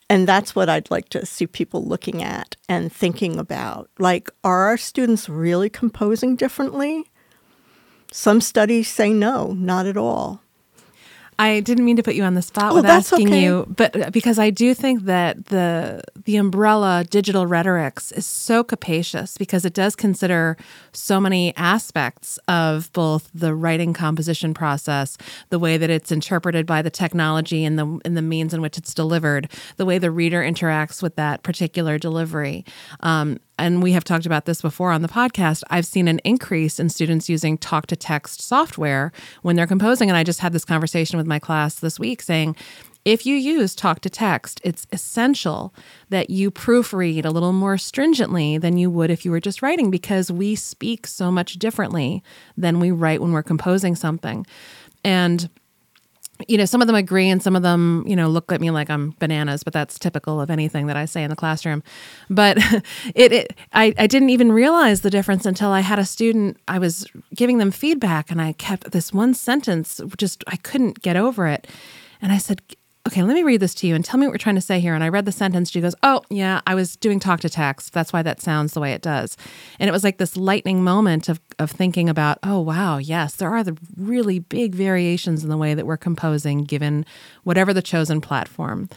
And that's what I'd like to see people looking at and thinking about. Like, are our students really composing differently? Some studies say no, not at all. I didn't mean to put you on the spot oh, with asking okay. you, but uh, because I do think that the the umbrella digital rhetorics is so capacious because it does consider so many aspects of both the writing composition process, the way that it's interpreted by the technology and the in the means in which it's delivered, the way the reader interacts with that particular delivery. Um, and we have talked about this before on the podcast, I've seen an increase in students using talk to text software when they're composing. And I just had this conversation with my class this week saying, if you use talk to text, it's essential that you proofread a little more stringently than you would if you were just writing because we speak so much differently than we write when we're composing something. And you know, some of them agree and some of them, you know, look at me like I'm bananas, but that's typical of anything that I say in the classroom. But [laughs] it, it I, I didn't even realize the difference until I had a student, I was giving them feedback and I kept this one sentence, just, I couldn't get over it. And I said, okay, let me read this to you and tell me what we're trying to say here. And I read the sentence. She goes, oh, yeah, I was doing talk to text. That's why that sounds the way it does. And it was like this lightning moment of, of thinking about, oh, wow, yes, there are the really big variations in the way that we're composing given whatever the chosen platform.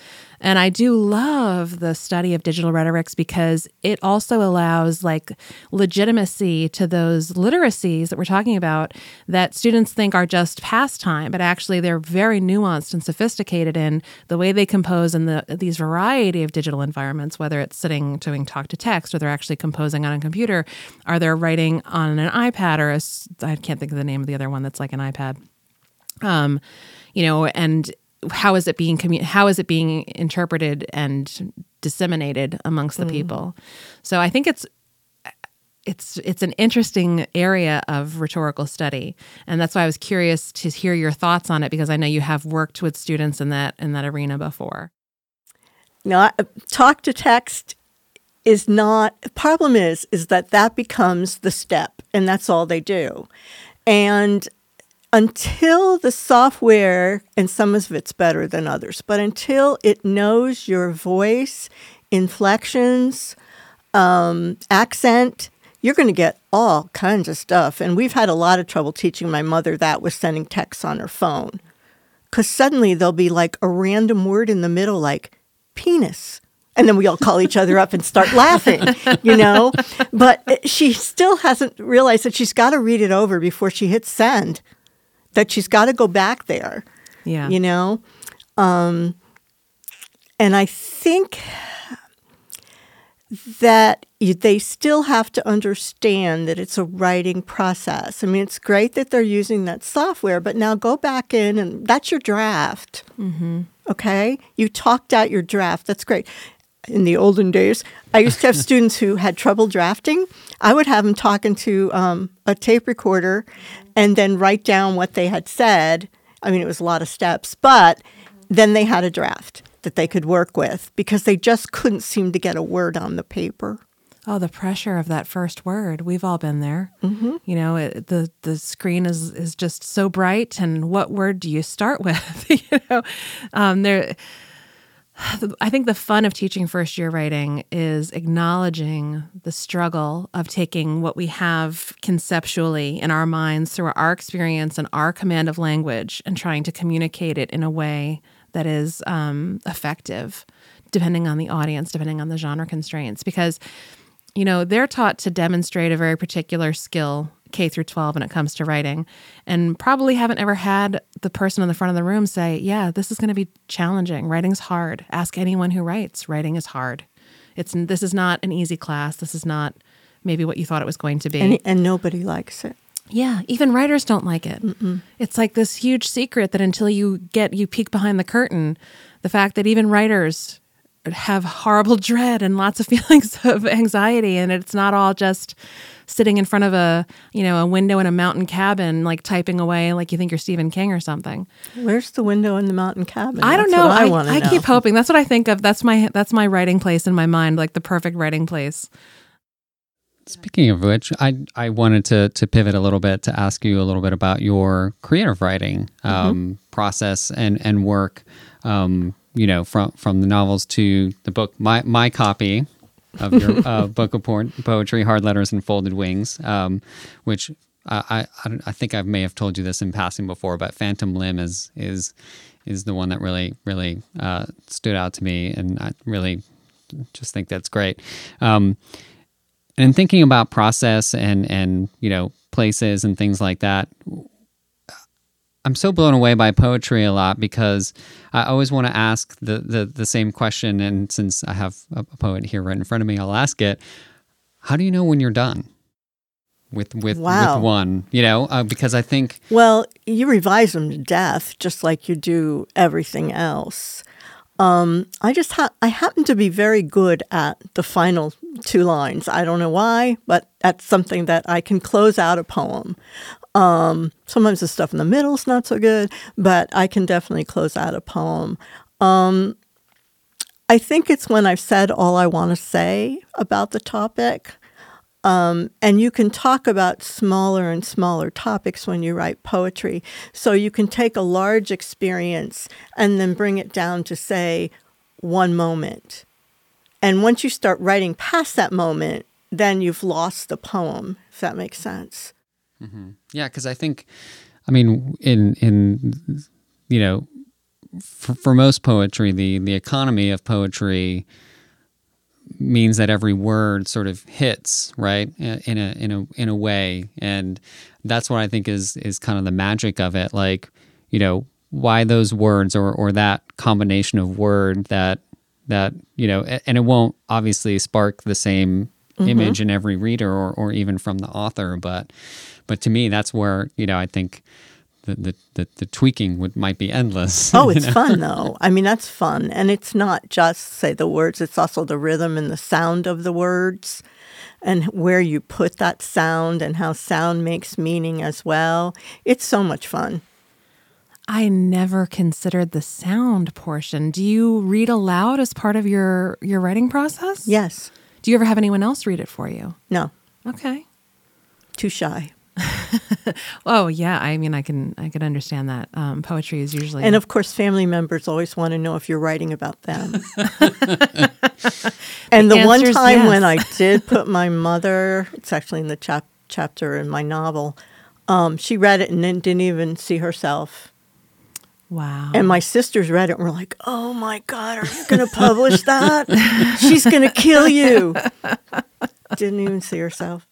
And I do love the study of digital rhetorics because it also allows like legitimacy to those literacies that we're talking about that students think are just pastime, but actually they're very nuanced and sophisticated in the way they compose in the these variety of digital environments, whether it's sitting doing talk to text or they're actually composing on a computer, are they writing on an iPad or a, I can't think of the name of the other one that's like an iPad. Um, you know, and how is it being commu- how is it being interpreted and disseminated amongst the mm. people so i think it's it's it's an interesting area of rhetorical study, and that's why I was curious to hear your thoughts on it because I know you have worked with students in that in that arena before. No, talk to text is not. Problem is, is that that becomes the step, and that's all they do, and until the software, and some of it's better than others, but until it knows your voice, inflections, um, accent, you're going to get all kinds of stuff. And we've had a lot of trouble teaching my mother that with sending texts on her phone. Because suddenly there'll be like a random word in the middle, like penis. And then we all call each other up and start laughing, you know? But she still hasn't realized that she's got to read it over before she hits send, that she's got to go back there. Yeah. You know? Um, and I think that you, they still have to understand that it's a writing process. I mean, it's great that they're using that software, but now go back in and that's your draft. Mm-hmm. Okay? You talked out your draft. That's great. In the olden days, I used to have [laughs] students who had trouble drafting. I would have them talking to um, a tape recorder and then write down what they had said. I mean, it was a lot of steps, but then they had a draft that they could work with because they just couldn't seem to get a word on the paper. Oh, the pressure of that first word. We've all been there. Mm-hmm. You know, it, the the screen is is just so bright, and what word do you start [laughs] with? you know, um, there. [sighs] I think the fun of teaching first year writing is acknowledging the struggle of taking what we have conceptually in our minds through our experience and our command of language and trying to communicate it in a way that is um, effective, depending on the audience, depending on the genre constraints. Because, you know, they're taught to demonstrate a very particular skill K through 12 when it comes to writing, and probably haven't ever had the person in the front of the room say, Yeah, this is going to be challenging. Writing's hard. Ask anyone who writes. Writing is hard. It's this is not an easy class. This is not maybe what you thought it was going to be. And, and nobody likes it. Yeah, even writers don't like it. Mm-mm. It's like this huge secret that until you get you peek behind the curtain, the fact that even writers have horrible dread and lots of [laughs] feelings of anxiety and it's not all just sitting in front of a, you know, a window in a mountain cabin like typing away like you think you're Stephen King or something. Where's the window in the mountain cabin? I don't That's know. what I, want to I know. keep hoping. That's what I think of. That's my that's my writing place in my mind, like the perfect writing place. Speaking of which, I I wanted to to pivot a little bit to ask you a little bit about your creative writing um, process and and work. Um, you know, from from the novels to the book. My my copy of your [laughs] uh, book of po- poetry, Hard Letters and Folded Wings, um, which I, I I think I may have told you this in passing before, but Phantom Limb is is is the one that really really uh, stood out to me, and I really just think that's great. Um, and thinking about process and and you know places and things like that i'm so blown away by poetry a lot because i always want to ask the, the the same question and since i have a poet here right in front of me i'll ask it how do you know when you're done with with Wow. with one you know uh, because i think Well, you revise them to death, just like you do everything else. Um, I just ha- I happen to be very good at the final two lines. I don't know why, but that's something that I can close out a poem. Um, sometimes the stuff in the middle is not so good, but I can definitely close out a poem. Um, I think it's when I've said all I want to say about the topic. Um, and you can talk about smaller and smaller topics when you write poetry. So you can take a large experience and then bring it down to, say, one moment. And once you start writing past that moment, then you've lost the poem, if that makes sense. Yeah, because I think, I mean, in in you know, for, for most poetry, the the economy of poetry means that every word sort of hits right in a in a in a way, and that's what I think is is kind of the magic of it. Like, you know, why those words or or that combination of word that that you know, and it won't obviously spark the same mm-hmm. image in every reader or, or even from the author, but but to me, that's where you know I think the the, the, the tweaking would might be endless. [laughs] Oh, it's fun though. I mean, that's fun. And it's not just, say, the words, it's also the rhythm and the sound of the words. and where you put that sound and how sound makes meaning as well. It's so much fun. I never considered the sound portion. Do you read aloud as part of your your writing process? Yes. Do you ever have anyone else read it for you? No. Okay. Too shy. [laughs] oh yeah, I mean, I can I can understand that. Um, poetry is usually and of course, family members always want to know if you're writing about them. [laughs] and the, the one time yes. when I [laughs] did put my mother, it's actually in the chap- chapter in my novel, um, she read it and then didn't even see herself. Wow. And my sisters read it and were like, oh my God, are you going to publish that? She's going to kill you. Didn't even see herself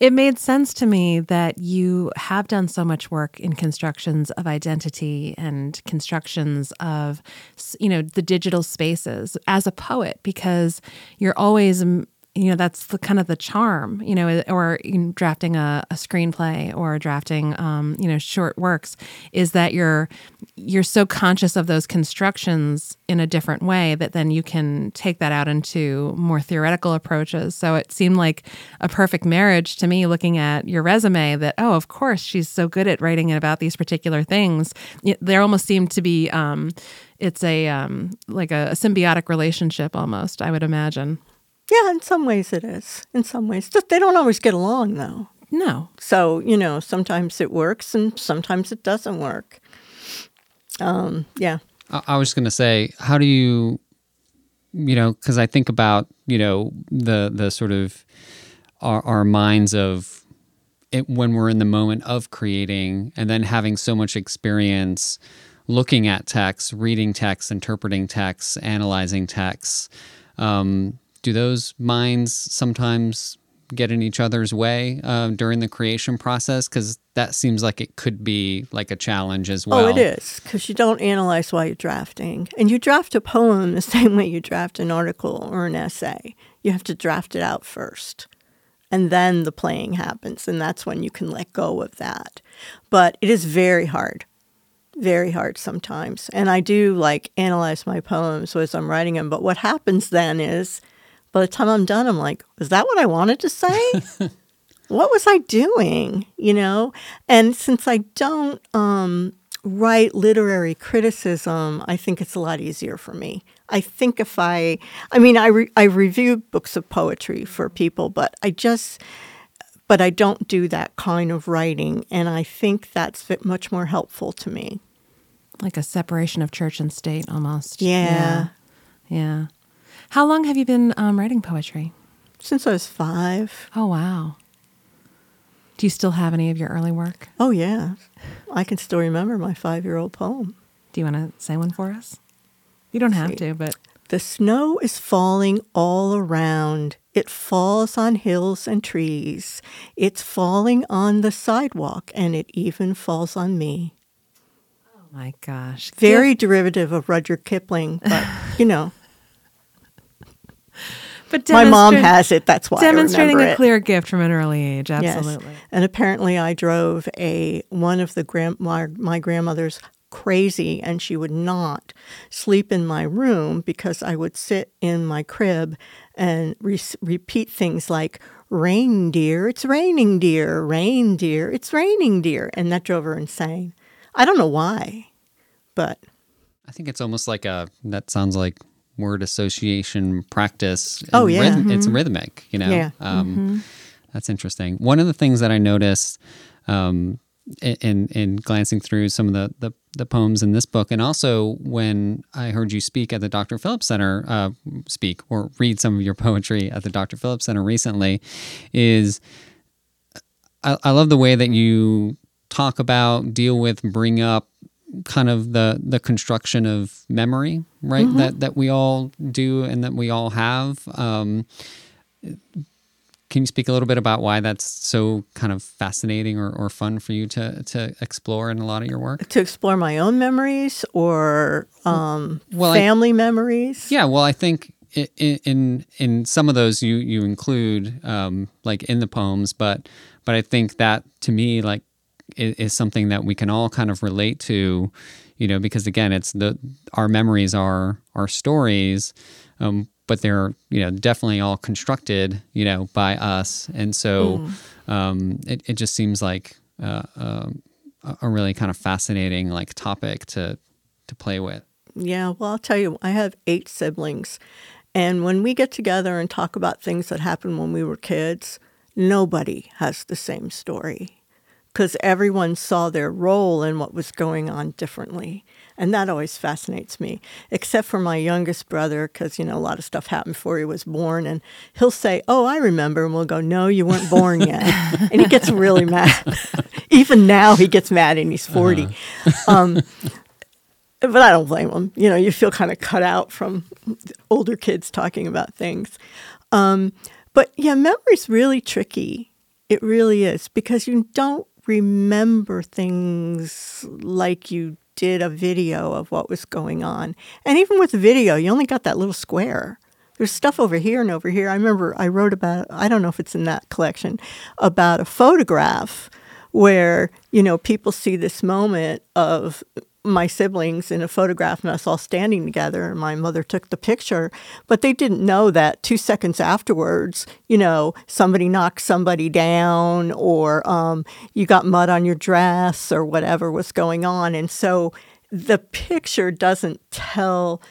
it made sense to me that you have done so much work in constructions of identity and constructions of you know the digital spaces as a poet because you're always you know that's the kind of the charm you know or you know, drafting a, a, screenplay or drafting um, you know short works is that you're you're so conscious of those constructions in a different way that then you can take that out into more theoretical approaches. So it seemed like a perfect marriage to me looking at your resume that oh of course she's so good at writing about these particular things. There almost seemed to be um, it's a um, like a, a symbiotic relationship almost i would imagine yeah, in some ways it is. In some ways. They don't always get along, though. No. So, you know, sometimes it works and sometimes it doesn't work. Um, yeah. I, I was going to say, how do you, you know, because I think about, you know, the, the sort of our, our minds of it when we're in the moment of creating and then having so much experience looking at text, reading text, interpreting text, analyzing text. Um, do those minds sometimes get in each other's way uh, during the creation process? Because that seems like it could be like a challenge as well. Oh, it is because you don't analyze while you're drafting, and you draft a poem the [laughs] same way you draft an article or an essay. You have to draft it out first, and then the playing happens, and that's when you can let go of that. But it is very hard. Very hard sometimes. And I do like analyze my poems as I'm writing them. But what happens then is by the time I'm done, I'm like, is that what I wanted to say? [laughs] what was I doing? You know? And since I don't um, write literary criticism, I think it's a lot easier for me. I think if I, I mean, I, re, I review books of poetry for people, but I just, but I don't do that kind of writing. And I think that's much more helpful to me. Like a separation of church and state almost. Yeah. Yeah. yeah. How long have you been um, writing poetry? Since I was five. Oh, wow. Do you still have any of your early work? Oh, yeah. I can still remember my five year old poem. Do you want to say one for us? You don't have to, but. The snow is falling all around. It falls on hills and trees. It's falling on the sidewalk, and it even falls on me. Oh my gosh. Very derivative of Rudyard Kipling, but you know. But my mom has it. That's why demonstrating a clear gift from an early age. Absolutely. Yes. And apparently, I drove a one of the grand my, my grandmother's crazy, and she would not sleep in my room because I would sit in my crib and re- repeat things like "reindeer, it's raining, dear, reindeer, it's raining, dear," and that drove her insane. I don't know why, but I think it's almost like a that sounds like word association practice. Oh yeah, mm-hmm. it's rhythmic. You know, yeah. Um, mm-hmm. That's interesting. One of the things that I noticed um, in in glancing through some of the, the, the poems in this book, and also when I heard you speak at the Dr. Phillips Center, uh, speak or read some of your [laughs] poetry at the Dr. Phillips Center recently, is I, I love the way that you talk about, deal with, bring up kind of the the construction of memory, right? Mm-hmm. That that we all do and that we all have. Um, can you speak a little bit about why that's so kind of fascinating or, or fun for you to to explore in a lot of your work? To explore my own memories or um, well, family I, memories. Yeah, well, I think in in, in some of those you you include um, like in the poems, but but I think that to me like is, is something that we can all kind of relate to, you know, because again, it's the our memories are our stories. Um, but they're you know definitely all constructed you know by us, and so mm. um, it it just seems like uh, uh, a really kind of fascinating like topic to to play with. Yeah, well, I'll tell you, I have eight siblings, and when we get together and talk about things that happened when we were kids, nobody has the same story because everyone saw their role in what was going on differently. And that always fascinates me, except for my youngest brother, because, you know, a lot of stuff happened before he was born. And he'll say, Oh, I remember. And we'll go, No, you weren't born yet. [laughs] and he gets really mad. [laughs] Even now, he gets mad and he's 40. Uh-huh. um, but I don't blame him. You know, you feel kind of cut out from older kids talking about things. Um, but yeah, memory's really tricky. It really is because you don't remember things like you did a video of what was going on. And even with the video, you only got that little square. There's stuff over here and over here. I remember I wrote about, I don't know if it's in that collection, about a photograph where, you know, people see this moment of my siblings in a photograph and us all standing together and my mother took the picture but they didn't know that two seconds afterwards you know somebody knocked somebody down or um, you got mud on your dress or whatever was going on and so the picture doesn't tell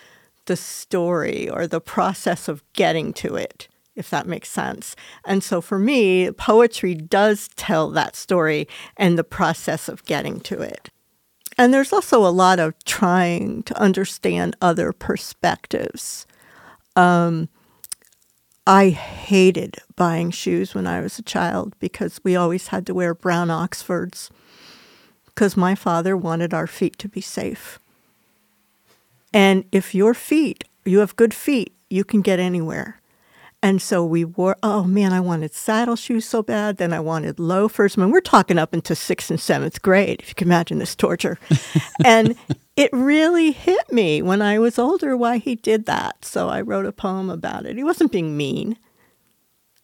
the story or the process of getting to it if that makes sense. And so for me, poetry does tell that story and the process of getting to it. And there's also a lot of trying to understand other perspectives. Um, I hated buying shoes when I was a child because we always had to wear brown Oxfords because my father wanted our feet to be safe. And if your feet, you have good feet, you can get anywhere. And so we wore, oh man, I wanted saddle shoes so bad. Then I wanted loafers. I mean, we're talking up into sixth and seventh grade, if you can imagine this torture. [laughs] and it really hit me when I was older why he did that. So I wrote a poem about it. He wasn't being mean.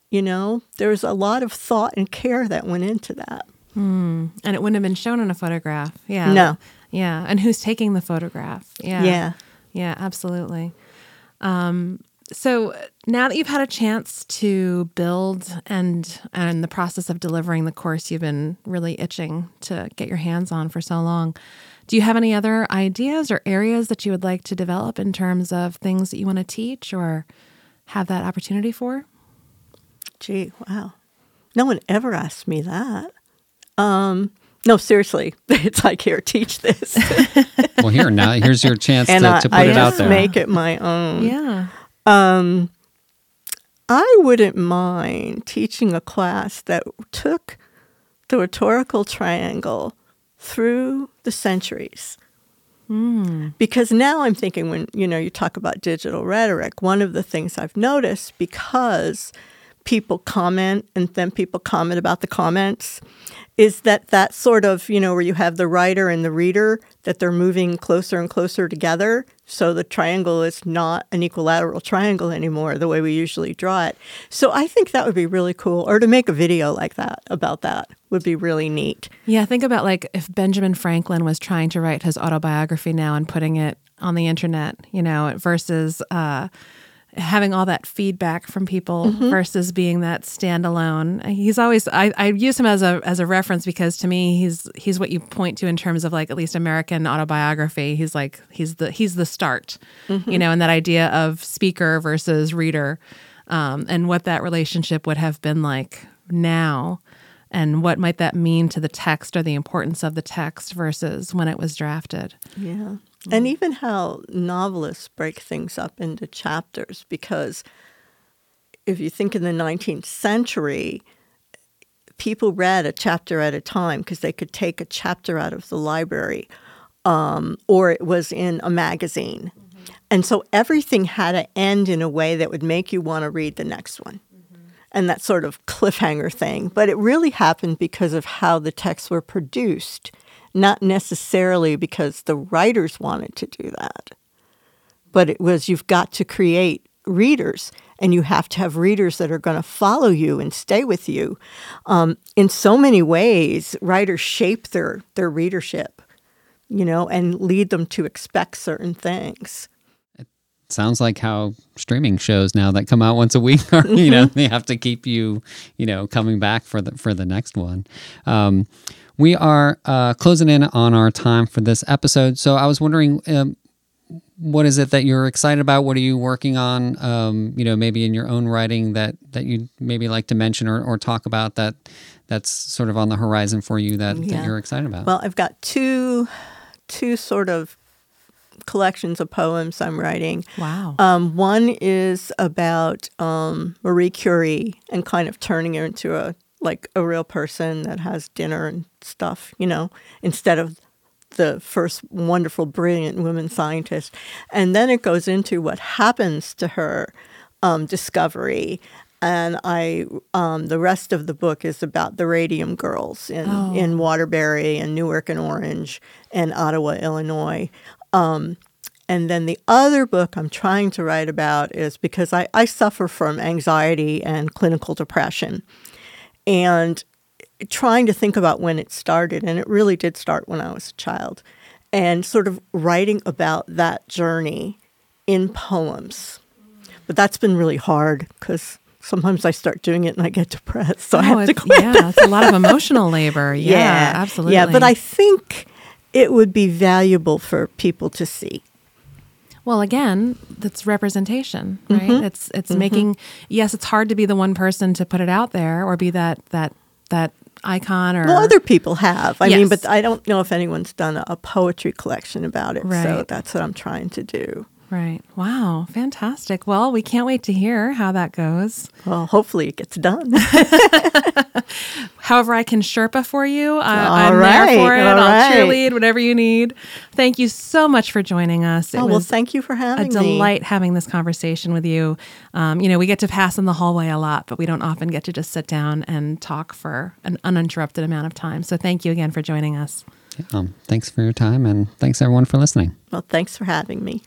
You know, there was a lot of thought and care that went into that. Hmm. And it wouldn't have been shown in a photograph. Yeah. No. Yeah. And who's taking the photograph? Yeah. Yeah. Yeah, absolutely. Um, so now that you've had a chance to build and and the process of delivering the course you've been really itching to get your hands on for so long, do you have any other ideas or areas that you would like to develop in terms of things that you want to teach or have that opportunity for? Gee, wow. No one ever asked me that. Um, no, seriously. [laughs] It's like, here, teach this. well, here, now here's your [laughs] chance to, to, put I it out there. make it my own. Yeah. Um, I wouldn't mind teaching a class that took the rhetorical triangle through the centuries. Mm. Because now I'm thinking when you know you talk about digital rhetoric, one of the things I've noticed because people comment and then people comment about the comments is that that sort of you know where you have the writer and the reader that they're moving closer and closer together. So the triangle is not an equilateral triangle anymore the way we usually draw it. So i think that would be really cool or to make a video like that about that would be really neat. Yeah think about like if benjamin franklin was trying to write his autobiography now and putting it on the internet you know versus uh, having all that feedback from people mm-hmm. versus being that standalone. He's always I, I use him as a as a reference because to me he's he's what you point to in terms of like at least American autobiography. He's like he's the he's the start, mm-hmm. you know, and that idea of speaker versus reader, um, and what that relationship would have been like now. And what might that mean to the text or the importance of the text versus when it was drafted? Yeah. And mm. even how novelists break things up into chapters, because if you think in the 19th century, people read a chapter at a time because they could take a chapter out of the library um, or it was in a magazine. Mm-hmm. And so everything had to end in a way that would make you want to read the next one. Mm-hmm. And that sort of cliffhanger thing. But it really happened because of how the texts were produced not necessarily because the writers wanted to do that, but it was you've got to create readers and you have to have readers that are going to follow you and stay with you. Um, in so many ways, writers shape their, their readership, you know, and lead them to expect certain things. It sounds like how streaming shows now that come out once a week are you know they have to keep you you know coming back for the for the next one um, we are uh, closing in on our time for this episode so i was wondering um, what is it that you're excited about what are you working on um, you know maybe in your own writing that that you maybe like to mention or, or talk about that that's sort of on the horizon for you that, Yeah. that you're excited about Well, I've got two two sort of collections of poems I'm writing. Wow. Um, one is about um, Marie Curie and kind of turning her into a like a real person that has dinner and stuff, you know, instead of the first wonderful, brilliant women scientist. And then it goes into what happens to her um, discovery. And I, um, the rest of the book is about the Radium Girls in, Oh. in Waterbury and Newark and Orange and Ottawa, Illinois. Um, and then the other book I'm trying to write about is because I, I suffer from anxiety and clinical depression. And trying to think about when it started, and it really did start when I was a child, and sort of writing about that journey in poems. But that's been really hard because sometimes I start doing it and I get depressed, so I Oh, have to quit. yeah, it's a lot of [laughs] emotional labor. Yeah, absolutely. Yeah, but I think it would be valuable for people to see. Well, again, that's representation, right? Mm-hmm. It's it's making yes, it's hard to be the one person to put it out there or be that that that icon or Well, other people have. I mean, but I don't know if anyone's done a, a poetry collection about it. So Right. that's what I'm trying to do. Right. Wow, fantastic. Well, we can't wait to hear how that goes. Well, hopefully it gets done. [laughs] However, I can Sherpa for you. I, All I'm right, there for it. all I'll right. cheerlead, whatever you need. Thank you so much for joining us. It oh, well, was thank you for a having me. A delight having this conversation with you. Um, you know, we get to pass in the hallway a lot, but we don't often get to just sit down and talk for an uninterrupted amount of time. So thank you again for joining us. um, thanks for your time and thanks everyone for listening Well, thanks for having me.